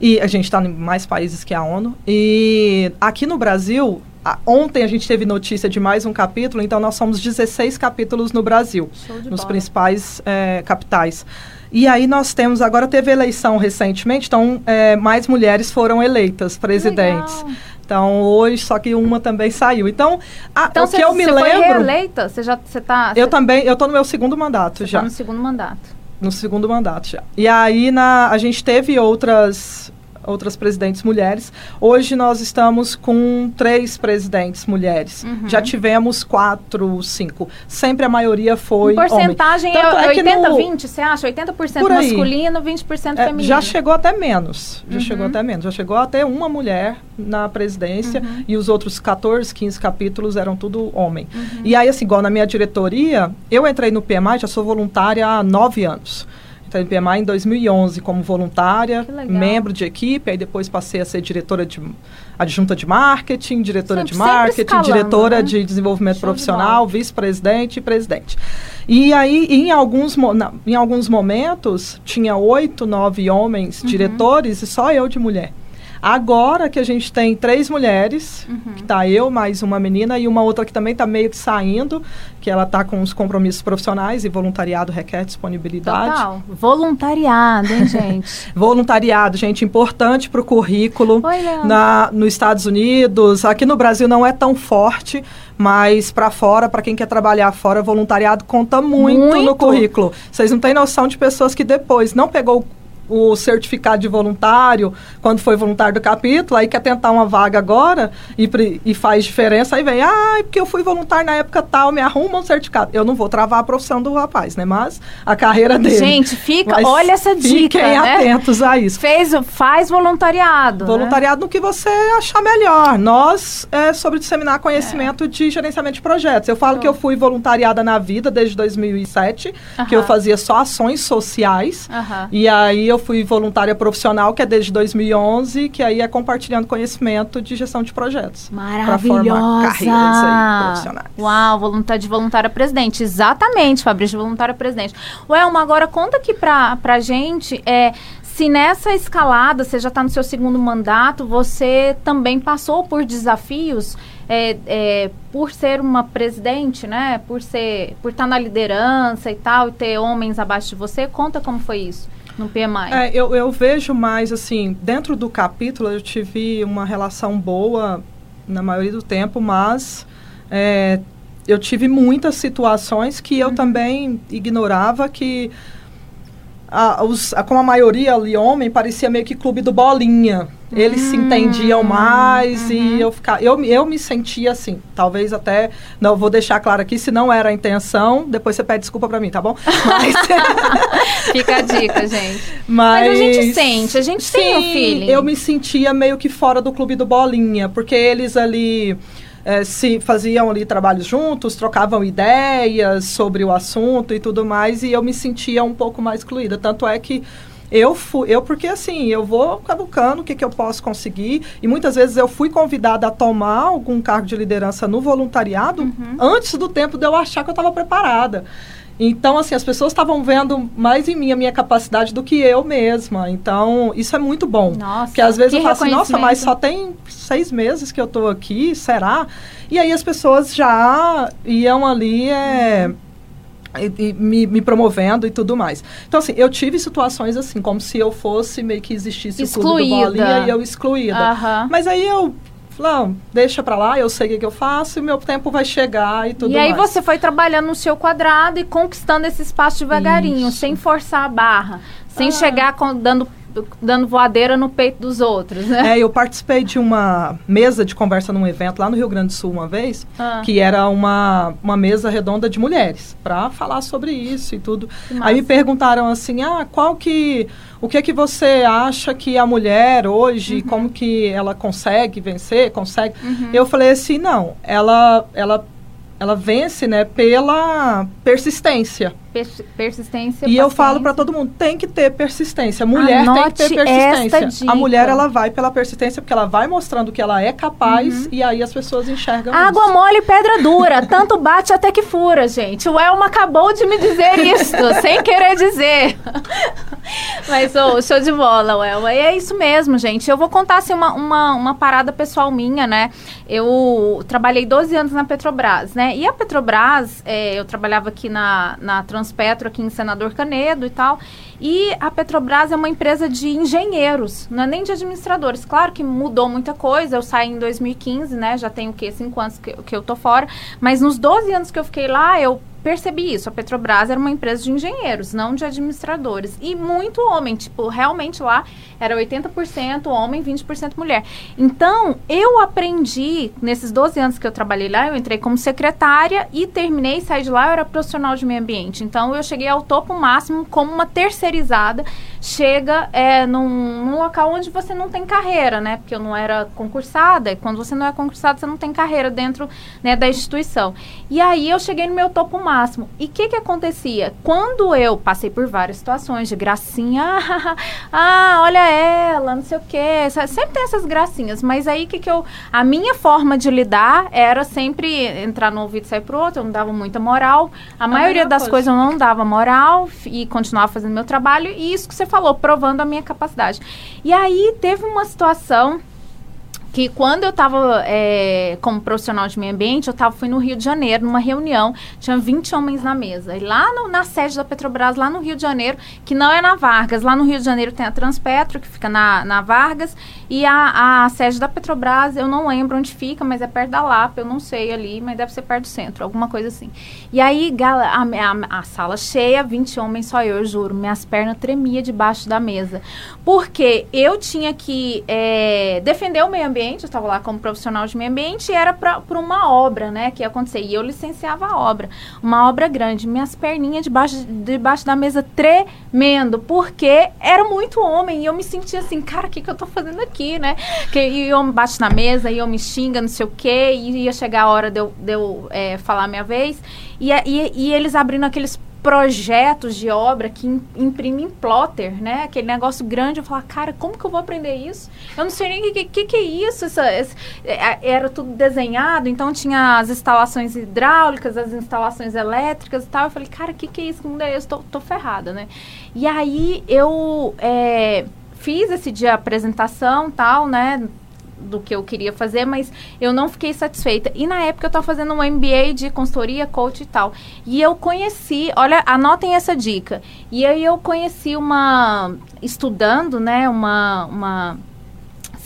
E a gente está em mais países que a ONU. E aqui no Brasil, a, ontem a gente teve notícia de mais um capítulo, então nós somos 16 capítulos no Brasil, nos bola. principais é, capitais. E aí nós temos, agora teve eleição recentemente, então é, mais mulheres foram eleitas presidentes. Legal. Então, hoje, só que uma também saiu. Então, a, então o que eu me lembro... Você foi reeleita? Você já você tá... Eu cê... também, eu tô no meu segundo mandato você já. Tá no segundo mandato. No segundo mandato já. E aí, na, a gente teve outras outras presidentes mulheres. Hoje nós estamos com três presidentes mulheres. Uhum. Já tivemos quatro, cinco. Sempre a maioria foi. Em porcentagem é, é 80-20, você acha? 80% masculino, 20% é, feminino. Já chegou até menos. Já uhum. chegou até menos. Já chegou até uma mulher na presidência uhum. e os outros 14, 15 capítulos eram tudo homem. Uhum. E aí, assim, igual na minha diretoria, eu entrei no PMI, já sou voluntária há nove anos. Entrei no em 2011 como voluntária, membro de equipe, aí depois passei a ser diretora de adjunta de marketing, diretora sempre, de marketing, diretora né? de desenvolvimento Show profissional, de vice-presidente e presidente. E aí, em alguns, em alguns momentos, tinha oito, nove homens uhum. diretores e só eu de mulher. Agora que a gente tem três mulheres, uhum. que tá eu, mais uma menina e uma outra que também está meio que saindo, que ela está com os compromissos profissionais e voluntariado requer disponibilidade. Total. Voluntariado, hein, gente? [laughs] voluntariado, gente, importante para o currículo Oi, na, nos Estados Unidos. Aqui no Brasil não é tão forte, mas para fora, para quem quer trabalhar fora, voluntariado conta muito, muito, no currículo. Vocês não têm noção de pessoas que depois não pegou o certificado de voluntário, quando foi voluntário do capítulo, aí quer tentar uma vaga agora e, e faz diferença, aí vem, ah, porque eu fui voluntário na época tal, me arruma um certificado. Eu não vou travar a profissão do rapaz, né? Mas a carreira dele. Gente, fica, Mas olha essa dica. Fiquem né? atentos a isso. Fez, faz voluntariado. Né? Voluntariado né? no que você achar melhor. Nós é sobre disseminar conhecimento é. de gerenciamento de projetos. Eu falo que eu fui voluntariada na vida desde 2007, uh -huh. que eu fazia só ações sociais. Uh -huh. E aí eu fui voluntária profissional, que é desde 2011, que aí é compartilhando conhecimento de gestão de projetos. Maravilhosa! Para formar carreiras aí profissionais. Uau, voluntária de voluntária presidente. Exatamente, Fabrício, voluntária presidente. O Elma, agora conta aqui pra, pra gente, é, se nessa escalada, você já está no seu segundo mandato, você também passou por desafios é, é, por ser uma presidente, né? Por ser, por estar tá na liderança e tal, e ter homens abaixo de você. Conta como foi isso no PMI. É, eu, eu vejo mais assim, dentro do capítulo eu tive uma relação boa na maioria do tempo, mas é, eu tive muitas situações que eu uhum. também ignorava que a, os, a, como a maioria ali homem, parecia meio que clube do bolinha. Eles se entendiam mais uhum. e eu ficar eu, eu me sentia assim, talvez até não vou deixar claro aqui se não era a intenção, depois você pede desculpa para mim, tá bom? [laughs] Mas [laughs] fica a dica, gente. Mas, Mas a gente sente, a gente sim, tem um feeling. Eu me sentia meio que fora do clube do bolinha, porque eles ali é, se faziam ali trabalhos juntos, trocavam ideias sobre o assunto e tudo mais, e eu me sentia um pouco mais excluída. Tanto é que eu fui, eu porque assim, eu vou caducando o que, que eu posso conseguir, e muitas vezes eu fui convidada a tomar algum cargo de liderança no voluntariado uhum. antes do tempo de eu achar que eu estava preparada. Então, assim, as pessoas estavam vendo mais em mim a minha capacidade do que eu mesma. Então, isso é muito bom. Nossa, Porque às vezes eu falo assim, nossa, mas só tem seis meses que eu estou aqui, será? E aí as pessoas já iam ali. É, e, e me, me, promovendo e tudo mais. Então, assim, eu tive situações assim, como se eu fosse meio que existisse excluída. o clube do bolinha e eu excluída. Uhum. Mas aí eu não, deixa pra lá, eu sei o que, que eu faço e meu tempo vai chegar e tudo mais. E aí mais. você foi trabalhando no seu quadrado e conquistando esse espaço devagarinho, Isso. sem forçar a barra, sem ah. chegar com, dando dando voadeira no peito dos outros, né? É, eu participei de uma mesa de conversa num evento lá no Rio Grande do Sul uma vez, ah. que era uma, uma mesa redonda de mulheres, para falar sobre isso e tudo. Aí me perguntaram assim, ah, qual que o que é que você acha que a mulher hoje, uhum. como que ela consegue vencer, consegue? Uhum. Eu falei assim, não, ela, ela, ela vence, né, pela persistência persistência. E eu falo para todo mundo, tem que ter persistência. Mulher Anote tem que ter persistência. A mulher ela vai pela persistência porque ela vai mostrando que ela é capaz uhum. e aí as pessoas enxergam Água isso. mole, pedra dura, [laughs] tanto bate até que fura, gente. O Elma acabou de me dizer isso, [laughs] sem querer dizer. Mas oh, show de bola, Elma. E é isso mesmo, gente. Eu vou contar assim uma, uma, uma parada pessoal minha, né? Eu trabalhei 12 anos na Petrobras, né? E a Petrobras, é, eu trabalhava aqui na, na Transpetro aqui em Senador Canedo e tal. E a Petrobras é uma empresa de engenheiros, não é nem de administradores. Claro que mudou muita coisa, eu saí em 2015, né? Já tenho o quê? Cinco anos que, que eu tô fora. Mas nos 12 anos que eu fiquei lá, eu percebi isso. A Petrobras era uma empresa de engenheiros, não de administradores. E muito homem, tipo, realmente lá era 80% homem, 20% mulher. Então, eu aprendi, nesses 12 anos que eu trabalhei lá, eu entrei como secretária e terminei, saí de lá, eu era profissional de meio ambiente. Então, eu cheguei ao topo máximo como uma terceirizada, chega é, num, num local onde você não tem carreira, né? Porque eu não era concursada, e quando você não é concursada, você não tem carreira dentro né, da instituição. E aí, eu cheguei no meu topo máximo. E o que que acontecia? Quando eu passei por várias situações de gracinha, [laughs] ah, olha ela, não sei o quê, sempre tem essas gracinhas, mas aí que que eu, a minha forma de lidar era sempre entrar no ouvido e sair pro outro, eu não dava muita moral, a, a maioria das coisa. coisas eu não dava moral e continuava fazendo meu trabalho, e isso que você falou, provando a minha capacidade. E aí teve uma situação que quando eu estava é, como profissional de meio ambiente, eu tava, fui no Rio de Janeiro, numa reunião, tinha 20 homens na mesa. E lá no, na sede da Petrobras, lá no Rio de Janeiro, que não é na Vargas, lá no Rio de Janeiro tem a Transpetro, que fica na, na Vargas, e a, a sede da Petrobras, eu não lembro onde fica, mas é perto da Lapa, eu não sei ali, mas deve ser perto do centro, alguma coisa assim. E aí, a, a, a sala cheia, 20 homens, só eu, eu juro, minhas pernas tremiam debaixo da mesa. Porque eu tinha que é, defender o meio ambiente, eu estava lá como profissional de meio ambiente, e era para uma obra, né, que ia acontecer. E eu licenciava a obra, uma obra grande. Minhas perninhas debaixo, debaixo da mesa tremendo, porque era muito homem, e eu me sentia assim, cara, o que, que eu tô fazendo aqui, né? Que eu me bate na mesa, e eu me xinga, não sei o quê, e ia chegar a hora de eu, de eu é, falar a minha vez. E, e, e eles abrindo aqueles projetos de obra que imprimem plotter, né? Aquele negócio grande. Eu falava, cara, como que eu vou aprender isso? Eu não sei nem o que, que, que, é isso. Essa, esse, é, era tudo desenhado, então tinha as instalações hidráulicas, as instalações elétricas e tal. Eu falei, cara, o que, que é isso? Que mundo é esse? Tô, tô ferrada, né? E aí eu é, fiz esse dia apresentação tal, né? Do que eu queria fazer, mas eu não fiquei satisfeita. E na época eu estava fazendo um MBA de consultoria, coach e tal. E eu conheci, olha, anotem essa dica. E aí eu conheci uma estudando, né, uma uma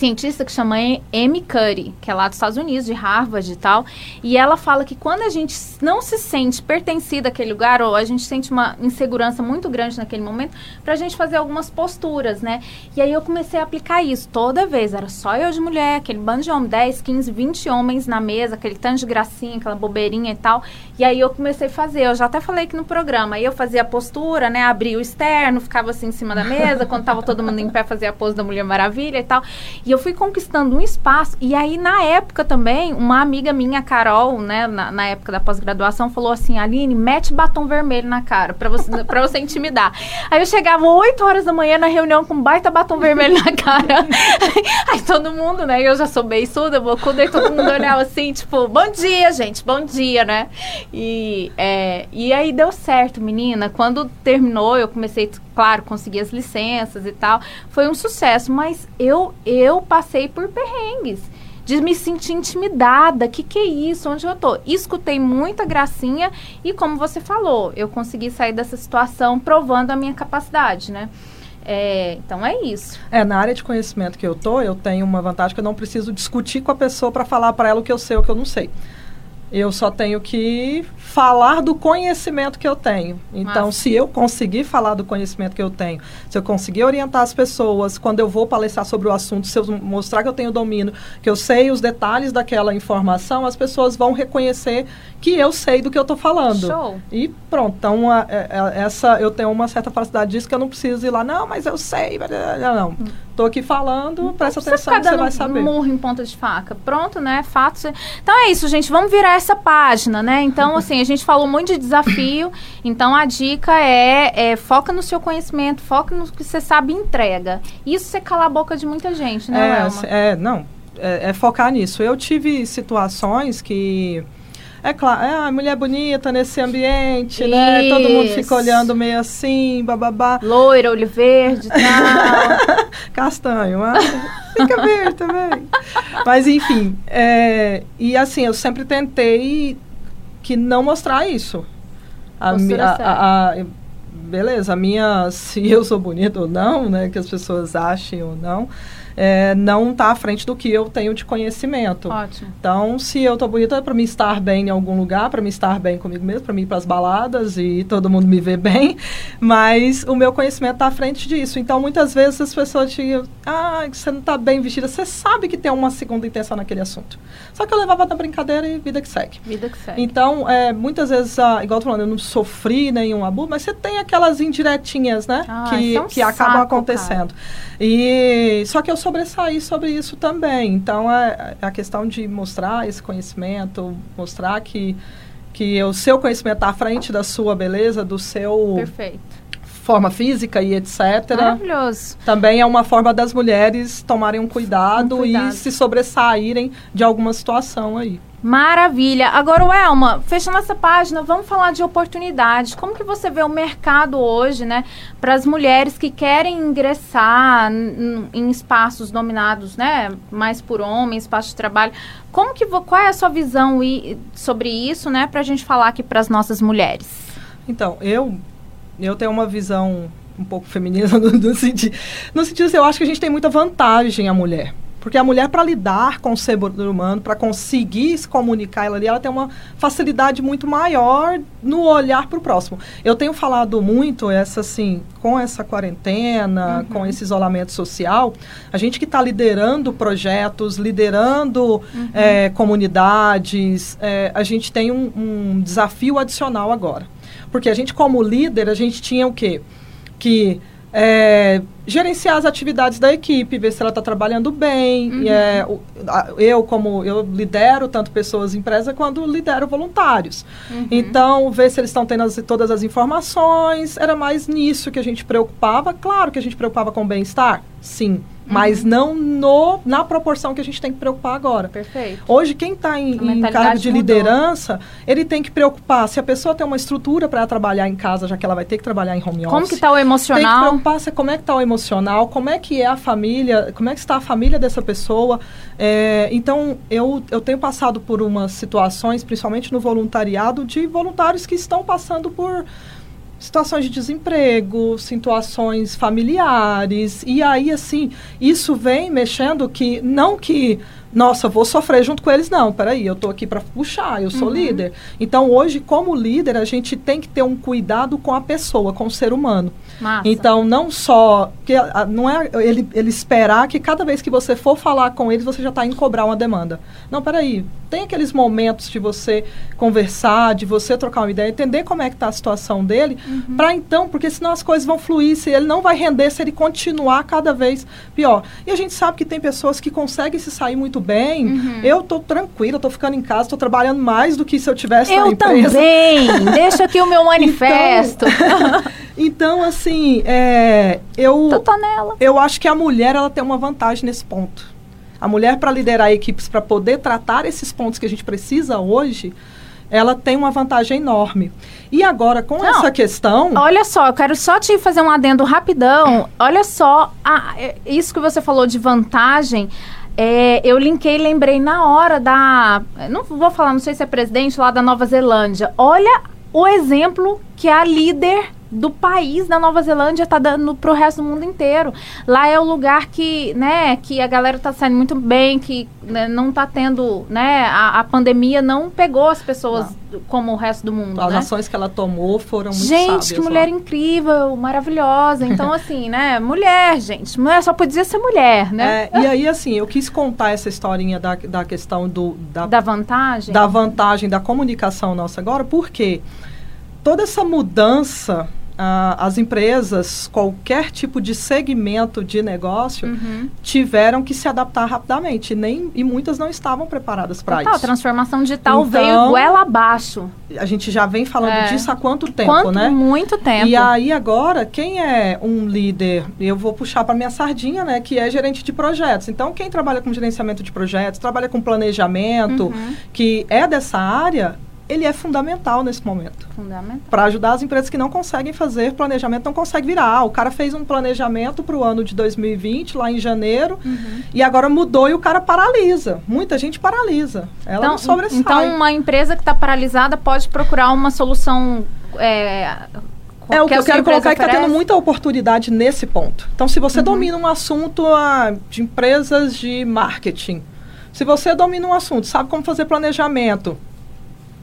cientista que chama Amy Curry, que é lá dos Estados Unidos, de Harvard e tal, e ela fala que quando a gente não se sente pertencida àquele lugar, ou a gente sente uma insegurança muito grande naquele momento, pra gente fazer algumas posturas, né? E aí eu comecei a aplicar isso toda vez, era só eu de mulher, aquele bando de homens, 10, 15, 20 homens na mesa, aquele tanto de gracinha, aquela bobeirinha e tal, e aí eu comecei a fazer, eu já até falei aqui no programa, aí eu fazia a postura, né, abria o externo, ficava assim em cima da mesa, quando tava todo mundo em pé, fazia a pose da Mulher Maravilha e tal, e eu fui conquistando um espaço. E aí, na época também, uma amiga minha, Carol, né, na, na época da pós-graduação, falou assim: Aline, mete batom vermelho na cara pra você, [laughs] pra você intimidar. Aí eu chegava 8 horas da manhã na reunião com baita batom vermelho na cara. [laughs] aí todo mundo, né? Eu já sou beiçuda, bocuda, e todo mundo olhava assim, tipo, bom dia, gente, bom dia, né? E, é, e aí deu certo, menina. Quando terminou, eu comecei claro, consegui as licenças e tal. Foi um sucesso, mas eu eu passei por perrengues. De me sentir intimidada, que que é isso? Onde eu tô? Escutei muita gracinha e como você falou, eu consegui sair dessa situação provando a minha capacidade, né? É, então é isso. É, na área de conhecimento que eu tô, eu tenho uma vantagem que eu não preciso discutir com a pessoa para falar para ela o que eu sei ou o que eu não sei. Eu só tenho que falar do conhecimento que eu tenho. Então, Nossa. se eu conseguir falar do conhecimento que eu tenho, se eu conseguir orientar as pessoas, quando eu vou palestrar sobre o assunto, se eu mostrar que eu tenho domínio, que eu sei os detalhes daquela informação, as pessoas vão reconhecer que eu sei do que eu estou falando. Show. E pronto. Então, a, a, a, essa, eu tenho uma certa facilidade disso que eu não preciso ir lá, não, mas eu sei. Não, não. Hum. Tô aqui falando, presta atenção que você vai saber. murro em ponta de faca. Pronto, né? Fatos. Então é isso, gente. Vamos virar essa página, né? Então, [laughs] assim, a gente falou muito de desafio. Então a dica é, é foca no seu conhecimento, foca no que você sabe e entrega. Isso você cala a boca de muita gente, né, é, Elma? É, não. É, é focar nisso. Eu tive situações que é claro, é a mulher bonita nesse ambiente, Isso. né? Todo mundo fica olhando meio assim, bababá. Loira, olho verde, tal. [laughs] Castanho, mas fica verde também. Mas enfim, é, e assim, eu sempre tentei que não mostrar isso. A, a, a, a, beleza, a minha, se eu sou bonita ou não, né? Que as pessoas achem ou não é, não está à frente do que eu tenho de conhecimento. Ótimo. Então, se eu estou bonita, é para me estar bem em algum lugar, para me estar bem comigo mesmo, para mim ir para as baladas e todo mundo me ver bem, [laughs] mas o meu conhecimento está à frente disso. Então, muitas vezes as pessoas dizem, ah, você não está bem vestida, você sabe que tem uma segunda intenção naquele assunto. Só que eu levava na brincadeira e vida que segue. Vida que segue. Então, é, muitas vezes, ah, igual eu tô falando, eu não sofri nenhum abuso, mas você tem aquelas indiretinhas, né? Ah, que, é um que saco, acabam acontecendo. Cara. E só que eu sobressair sobre isso também. Então, é, é, a questão de mostrar esse conhecimento, mostrar que, que o seu conhecimento está à frente da sua beleza, do seu... Perfeito forma física e etc. Maravilhoso. Também é uma forma das mulheres tomarem um cuidado, Um cuidado. e se sobressaírem de alguma situação aí. Maravilha. Agora, Elma, fechando essa página, vamos falar de oportunidades. Como que você vê o mercado hoje, né, para as mulheres que querem ingressar em espaços dominados, né, mais por homens, espaços de trabalho? Como que qual é a sua visão sobre isso, né, para a gente falar aqui para as nossas mulheres? Então, eu eu tenho uma visão um pouco feminina [laughs] no, no sentido, no sentido assim, eu acho que a gente tem muita vantagem a mulher. Porque a mulher, para lidar com o ser humano, para conseguir se comunicar ela ali, ela tem uma facilidade muito maior no olhar para o próximo. Eu tenho falado muito, essa assim, com essa quarentena, com esse isolamento social, a gente que está liderando projetos, liderando eh, comunidades, eh, a gente tem um, um desafio adicional agora. Porque a gente, como líder, a gente tinha o quê? Que é, gerenciar as atividades da equipe, ver se ela está trabalhando bem. E, é, eu, como eu lidero tanto pessoas empresa quanto lidero voluntários. Então, ver se eles estão tendo as- todas as informações. Era mais nisso que a gente preocupava. Claro que a gente preocupava com o bem-estar, sim. Mas não no, na proporção que a gente tem que preocupar agora. Perfeito. Hoje, quem está em, em cargo de mudou. liderança, ele tem que preocupar se a pessoa tem uma estrutura para trabalhar em casa, já que ela vai ter que trabalhar em home office. Como que está o Tem que emocional? preocupar se como é que está o emocional, como é que é a família, como é que está a família dessa pessoa. É, então, eu, eu tenho passado por umas situações, principalmente no voluntariado, de voluntários que estão passando por situações de desemprego, situações familiares. E aí, assim, isso vem mexendo que, não que, nossa, vou sofrer junto com eles, não. Peraí, eu estou aqui para puxar, eu sou líder. Então, hoje, como líder, a gente tem que ter um cuidado com a pessoa, com o ser humano. Massa. Então, não só. Que, a- não é ele, ele esperar que cada vez que você for falar com eles, você já está indo cobrar uma demanda. Não, peraí. Tem aqueles momentos de você conversar, de você trocar uma ideia, entender como é que está a situação dele, Uhum. para então, porque senão as coisas vão fluir, se ele não vai render se ele continuar cada vez pior. E a gente sabe que tem pessoas que conseguem se sair muito bem. Uhum. Eu tô tranquila, tô ficando em casa, estou trabalhando mais do que se eu tivesse na Eu empresa. também. [laughs] Deixa aqui o meu manifesto. [laughs] Então, assim, é, eu Tô, tô nela. eu acho que a mulher ela tem uma vantagem nesse ponto. A mulher para liderar equipes, para poder tratar esses pontos que a gente precisa hoje, ela tem uma vantagem enorme. E agora com Não. essa questão, Olha só, eu quero só te fazer um adendo rapidão. Olha só, a- é, isso que você falou de vantagem. É, eu linkei, lembrei na hora da. Não vou falar, não sei se é presidente lá da Nova Zelândia. Olha o exemplo que a líder do país da Nova Zelândia está dando pro resto do mundo inteiro. Lá é o lugar que, né, que a galera tá saindo muito bem, que né, não tá tendo, né, a, a pandemia não pegou as pessoas como o resto do mundo, as né? ações que ela tomou foram muito Gente, sábias. que lá. mulher incrível, maravilhosa. Então, [laughs] assim, né? Mulher, gente. Mulher só podia ser mulher, né? É, e aí, assim, eu quis contar essa historinha da, da questão do, da, Da vantagem. da vantagem da comunicação nossa agora, porque toda essa mudança, ah, as empresas, qualquer tipo de segmento de negócio, Uhum. tiveram que se adaptar rapidamente. Nem, e muitas não estavam preparadas para isso. transformação digital Então- veio goela abaixo. A gente já vem falando É. disso há quanto tempo, Quanto né? muito tempo. E aí agora, quem é um líder, eu vou puxar para minha sardinha, né, que é gerente de projetos. Então, quem trabalha com gerenciamento de projetos, trabalha com planejamento, Uhum. que é dessa área, ele é fundamental nesse momento. Fundamental. Para ajudar as empresas que não conseguem fazer planejamento, não conseguem virar. Ah, o cara fez um planejamento para o ano de 2020, lá em janeiro, Uhum. e agora mudou e o cara paralisa. Muita gente paralisa. Ela não sobressai. então, uma empresa que está paralisada pode procurar uma solução. É, É o que eu quero colocar é que está tendo muita oportunidade nesse ponto. Então, se Uhum. você domina um assunto ah, de empresas de marketing, se você domina um assunto, sabe como fazer planejamento,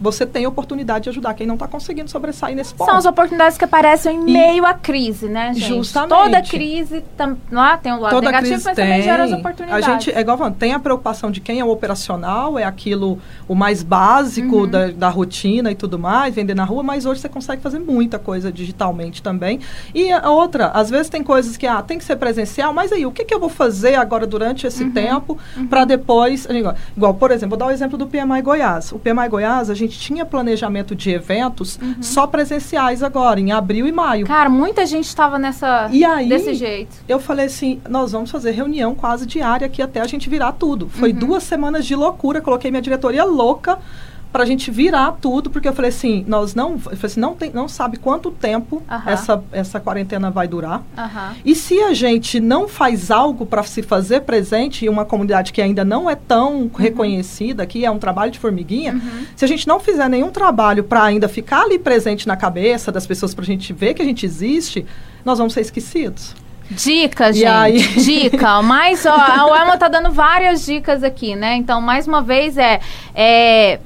você tem oportunidade de ajudar quem não está conseguindo sobressair nesse ponto. São as oportunidades que aparecem em E- meio à crise, né, gente? Justamente. Toda crise tam, lá tem o lado Toda negativo, crise mas tem. também gera as A oportunidades. gente, é igual falando, tem a preocupação de quem é o operacional, é aquilo o mais básico Uhum. da, da rotina e tudo mais, vender na rua, mas hoje você consegue fazer muita coisa digitalmente também. E a outra, às vezes tem coisas que, ah, tem que ser presencial, mas aí, o que, que eu vou fazer agora durante esse Uhum. tempo para depois. Igual, igual, por exemplo, vou dar o exemplo do PMI Goiás. O PMI Goiás, a gente gente tinha planejamento de eventos uhum. só presenciais agora, em abril e maio. Cara, muita gente estava nessa e aí, desse jeito. Eu falei assim, nós vamos fazer reunião quase diária aqui até a gente virar tudo. Foi uhum. duas semanas de loucura, coloquei minha diretoria louca para a gente virar tudo, porque eu falei assim, nós não, assim, não, tem, não sabe quanto tempo essa, essa quarentena vai durar. E se a gente não faz algo para se fazer presente em uma comunidade que ainda não é tão uhum. reconhecida, que é um trabalho de formiguinha, uhum. se a gente não fizer nenhum trabalho para ainda ficar ali presente na cabeça das pessoas, para a gente ver que a gente existe, nós vamos ser esquecidos. Dica, gente. Aí... Dica. [laughs] Mas, ó, a Elma tá dando várias dicas aqui, né? Então, mais uma vez, é, é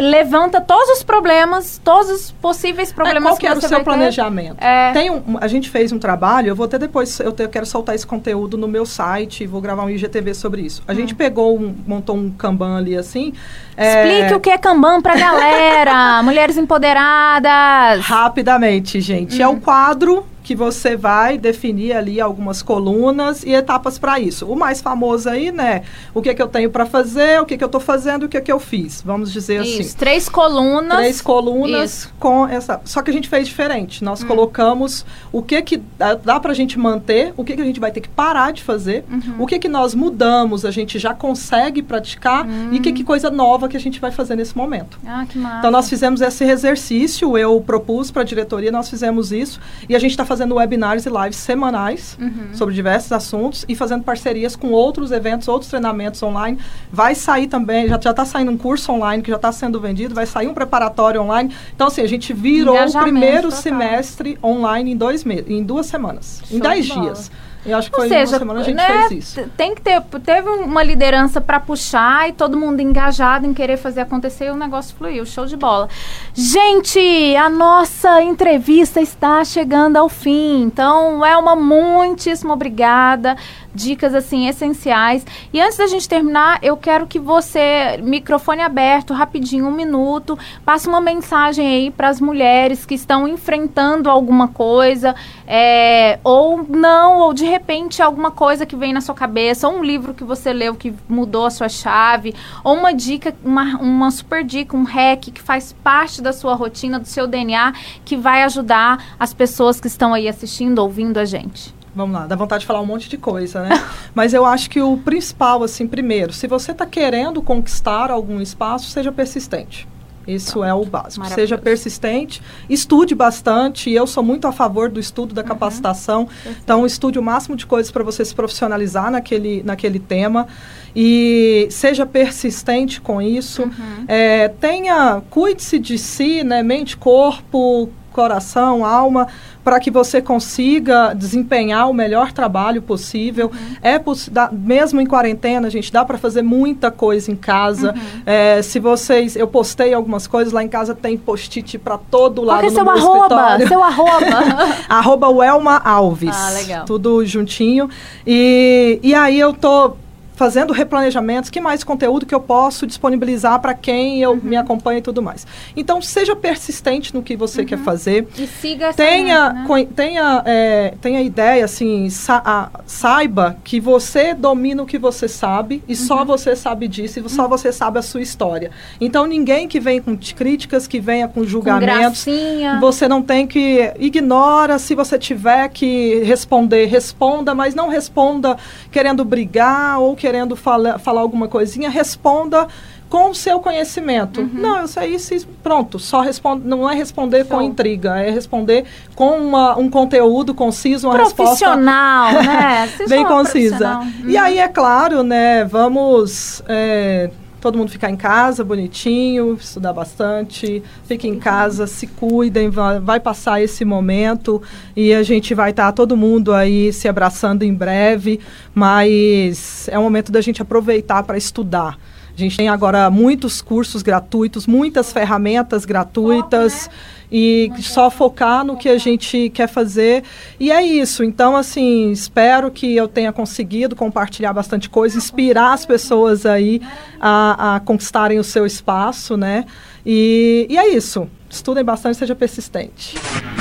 levanta todos os problemas, todos os possíveis problemas é, qual que, era o seu planejamento? É... Tem um, a gente fez um trabalho, eu vou até depois, eu, te, eu, quero soltar esse conteúdo no meu site, vou gravar um IGTV sobre isso. A hum. gente pegou, um, montou um Kanban ali assim. Explique é... o que é Kanban pra galera, [laughs] mulheres empoderadas. Rapidamente, gente. Hum. É o quadro que você vai definir ali algumas colunas e etapas para isso. O mais famoso aí, né? O que é que eu tenho para fazer, o que é que eu estou fazendo, o que é que eu fiz. Vamos dizer isso, assim. Três colunas. Três colunas isso. com essa. Só que a gente fez diferente. Nós hum. colocamos o que que dá, dá para a gente manter, o que que a gente vai ter que parar de fazer, uhum. o que que nós mudamos, a gente já consegue praticar hum. e que que coisa nova que a gente vai fazer nesse momento. Ah, que massa. Então nós fizemos esse exercício, eu propus para a diretoria, nós fizemos isso e a gente está fazendo fazendo webinars e lives semanais uhum. sobre diversos assuntos e fazendo parcerias com outros eventos, outros treinamentos online. Vai sair também, já está saindo um curso online que já está sendo vendido, vai sair um preparatório online. Então, assim, a gente virou o primeiro total. semestre online em dois meses, em duas semanas, Show em dez dias. Eu acho que Ou foi seja, uma semana a gente né, fez isso. Tem que ter, teve uma liderança para puxar e todo mundo engajado em querer fazer acontecer e o negócio fluiu, show de bola. Gente, a nossa entrevista está chegando ao fim. Então, Elma, muitíssimo obrigada dicas assim essenciais. E antes da gente terminar, eu quero que você, microfone aberto, rapidinho, um minuto, passe uma mensagem aí para as mulheres que estão enfrentando alguma coisa, é, ou não, ou de repente alguma coisa que vem na sua cabeça, ou um livro que você leu que mudou a sua chave, ou uma dica, uma, uma super dica, um hack que faz parte da sua rotina, do seu DNA, que vai ajudar as pessoas que estão aí assistindo, ouvindo a gente. Vamos lá, dá vontade de falar um monte de coisa, né? [laughs] Mas eu acho que o principal, assim, primeiro, se você está querendo conquistar algum espaço, seja persistente. Isso é o básico. Seja persistente, estude bastante. Eu sou muito a favor do estudo da uhum. capacitação. Então, estude o máximo de coisas para você se profissionalizar naquele, naquele tema. E seja persistente com isso. Uhum. É, tenha, cuide-se de si, né? Mente, corpo, coração, alma, para que você consiga desempenhar o melhor trabalho possível. Uhum. É dá, mesmo em quarentena, gente, dá para fazer muita coisa em casa. Uhum. É, se vocês, eu postei algumas coisas lá em casa, tem post-it para todo lado Qual é no seu meu arroba? escritório. Seu arroba? [laughs] arroba Welma Alves. Ah, legal. Tudo juntinho. E, e aí eu tô fazendo replanejamentos, que mais conteúdo que eu posso disponibilizar para quem eu uhum. me acompanha e tudo mais. Então, seja persistente no que você uhum. quer fazer. E siga tenha, né? tenha, é, tenha ideia, assim, sa a, saiba que você domina o que você sabe e uhum. só você sabe disso e só uhum. você sabe a sua história. Então, ninguém que vem com críticas, que venha com julgamentos, com você não tem que ignora se você tiver que responder, responda, mas não responda querendo brigar ou querendo querendo fala, falar alguma coisinha, responda com o seu conhecimento. Uhum. Não, eu sei isso e pronto. Só responde, não é responder Show. com intriga, é responder com uma, um conteúdo conciso, uma profissional, resposta né? [laughs] bem concisa. Uhum. E aí, é claro, né, vamos... É, todo mundo ficar em casa, bonitinho, estudar bastante, fique em casa, se cuidem, vai, passar esse momento e a gente vai estar tá, todo mundo aí se abraçando em breve, mas é o momento da gente aproveitar para estudar. A gente tem agora muitos cursos gratuitos, muitas ferramentas gratuitas. Né? e só focar no que a gente quer fazer. E é isso. Então, assim, espero que eu tenha conseguido compartilhar bastante coisa, inspirar as pessoas aí a, a conquistarem o seu espaço, né? E, e é isso. Estudem bastante, seja persistente.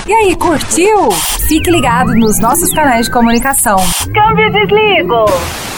E aí, curtiu? Fique ligado nos nossos canais de comunicação. Câmbio desligo!